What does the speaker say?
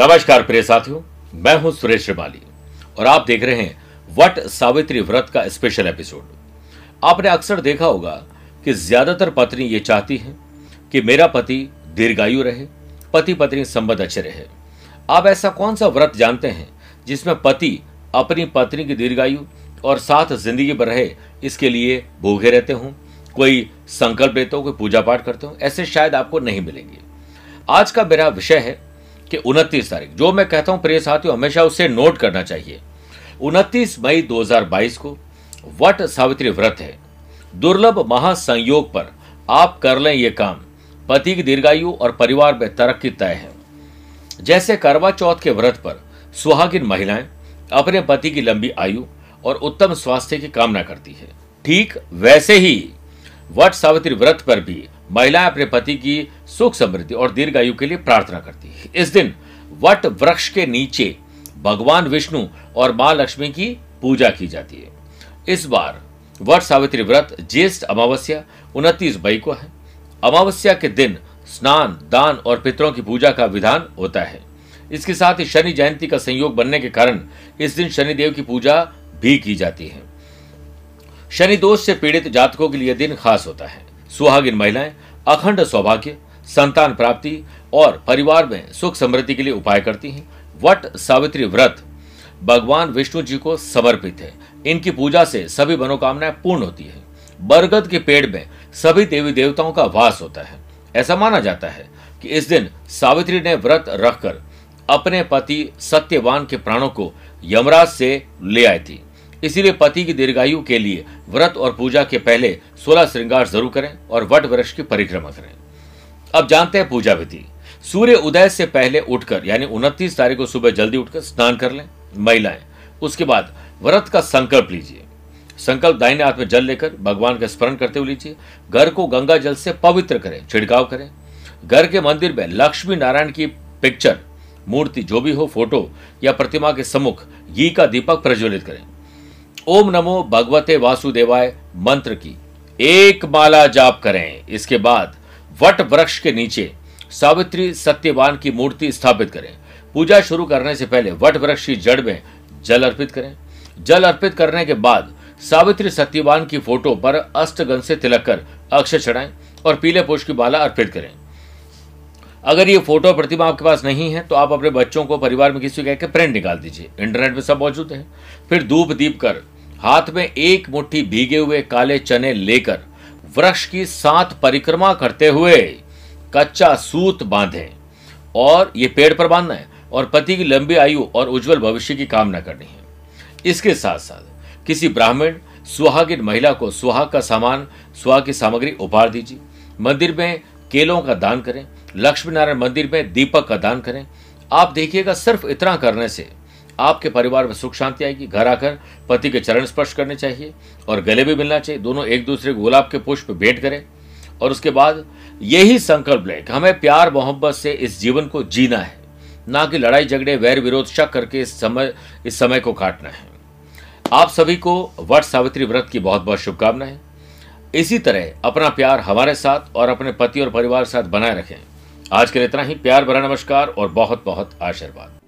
नमस्कार प्रिय साथियों, मैं हूँ सुरेश श्रीमाली और आप देख रहे हैं वट सावित्री व्रत का स्पेशल एपिसोड आपने अक्सर देखा होगा कि ज़्यादातर पत्नी ये चाहती हैं कि मेरा पति दीर्घायु रहे पति पत्नी संबंध अच्छे रहे। आप ऐसा कौन सा व्रत जानते हैं जिसमें पति अपनी पत्नी की दीर्घायु और साथ ज़िंदगी भर रहे, इसके लिए भूखे रहते हों, कोई संकल्प लेते हो, कोई पूजा पाठ करते हो, ऐसे शायद आपको नहीं मिलेंगे। आज का मेरा विषय है कि उनतीस तारीख। जो मैं कहता हूँ, प्रिय साथियों, हमेशा उसे नोट करना चाहिए। उनतीस मई 2022 को वट सावित्री व्रत है? दुर्लभ महासंयोग पर आप कर लें ये काम। पति की दीर्घायु और परिवार में तरक्की तय है। जैसे करवा चौथ के व्रत पर सुहागिन महिलाएँ अपने पति की लंबी आयु और उत्तम स्वास्थ्य की कामना करती है। ठीक वैसे ही वट सावित्री व्रत पर भी महिलाएँ अपने पति की सुख समृद्धि और दीर्घायु के लिए प्रार्थना करती है। इस दिन वट वृक्ष के नीचे भगवान विष्णु और माँ लक्ष्मी की पूजा की जाती है। इस बार वट सावित्री व्रत ज्येष्ठ अमावस्या उनतीस मई को है। अमावस्या के दिन स्नान, दान और पितरों की पूजा का विधान होता है। इसके साथ ही शनि जयंती का संयोग बनने के कारण इस दिन शनिदेव की पूजा भी की जाती है। शनि दोष से पीड़ित जातकों के लिए दिन खास होता है। सुहागिन महिलाएँ, अखंड सौभाग्य संतान प्राप्ति और परिवार में सुख समृद्धि के लिए उपाय करती हैं। वट सावित्री व्रत। भगवान विष्णु जी को समर्पित है। इनकी पूजा से सभी मनोकामनाएँ पूर्ण होती है। बरगद के पेड़ में सभी देवी देवताओं का वास होता है। ऐसा माना जाता है कि इस दिन सावित्री ने व्रत रखकर अपने पति सत्यवान के प्राणों को यमराज से ले आई थी। इसीलिए पति की दीर्घायु के लिए व्रत और पूजा के पहले सोलह श्रृंगार ज़रूर करें और वट वृक्ष की परिक्रमा करें। अब जानते हैं पूजा विधि। सूर्य उदय से पहले उठकर, यानी उनतीस तारीख को सुबह जल्दी उठकर स्नान कर लें, महिलाएँ। उसके बाद व्रत का संकल्प लीजिए। संकल्प दाहिने हाथ में जल लेकर भगवान का स्मरण करते हुए लीजिए। घर को गंगा जल से पवित्र करें, छिड़काव करें। घर के मंदिर में लक्ष्मी नारायण की पिक्चर, मूर्ति जो भी हो, फ़ोटो या प्रतिमा के सम्मुख घी का दीपक प्रज्वलित करें। ओम नमो भगवते वासुदेवाय मंत्र की एक माला जाप करें। इसके बाद वट वृक्ष के नीचे सावित्री सत्यवान की मूर्ति स्थापित करें। पूजा शुरू करने से पहले वट वृक्ष की जड़ में जल अर्पित करें। जल अर्पित करने के बाद सावित्री सत्यवान की फ़ोटो पर अष्टगन से तिलक कर अक्षय चढ़ाएँ और पीले पुष्प की माला अर्पित करें। अगर ये फ़ोटो प्रतिमा आपके पास नहीं है तो आप अपने बच्चों को, परिवार में किसी कहकर प्रिंट निकाल दीजिए। इंटरनेट में सब मौजूद है। फिर धूप दीप कर हाथ में एक मुट्ठी भीगे हुए काले चने लेकर वृक्ष की सात परिक्रमा करते हुए कच्चा सूत बांधे। और ये पेड़ पर बांधना है, और पति की लंबी आयु और उज्जवल भविष्य की कामना करनी है। इसके साथ साथ किसी ब्राह्मण, सुहागिन महिला को सुहाग का सामान, सुहाग की सामग्री उपहार दीजिए। मंदिर में केलों का दान करें। लक्ष्मी नारायण मंदिर में दीपक का दान करें। आप देखिएगा, सिर्फ़ इतना करने से आपके परिवार में सुख शांति आएगी, घर आकर पति के चरण स्पर्श करने चाहिए और गले भी मिलना चाहिए, दोनों एक दूसरे को गुलाब के पुष्प भेंट करें। और उसके बाद यही संकल्प लें कि हमें प्यार मोहब्बत से इस जीवन को जीना है, ना कि लड़ाई झगड़े, वैर विरोध, शक करके इस समय इस समय को काटना है। आप सभी को वट सावित्री व्रत की बहुत बहुत शुभकामनाएँ। इसी तरह अपना प्यार हमारे साथ और अपने पति और परिवार साथ बनाए रखें। आज के लिए इतना ही। प्यार भरा नमस्कार और बहुत बहुत आशीर्वाद।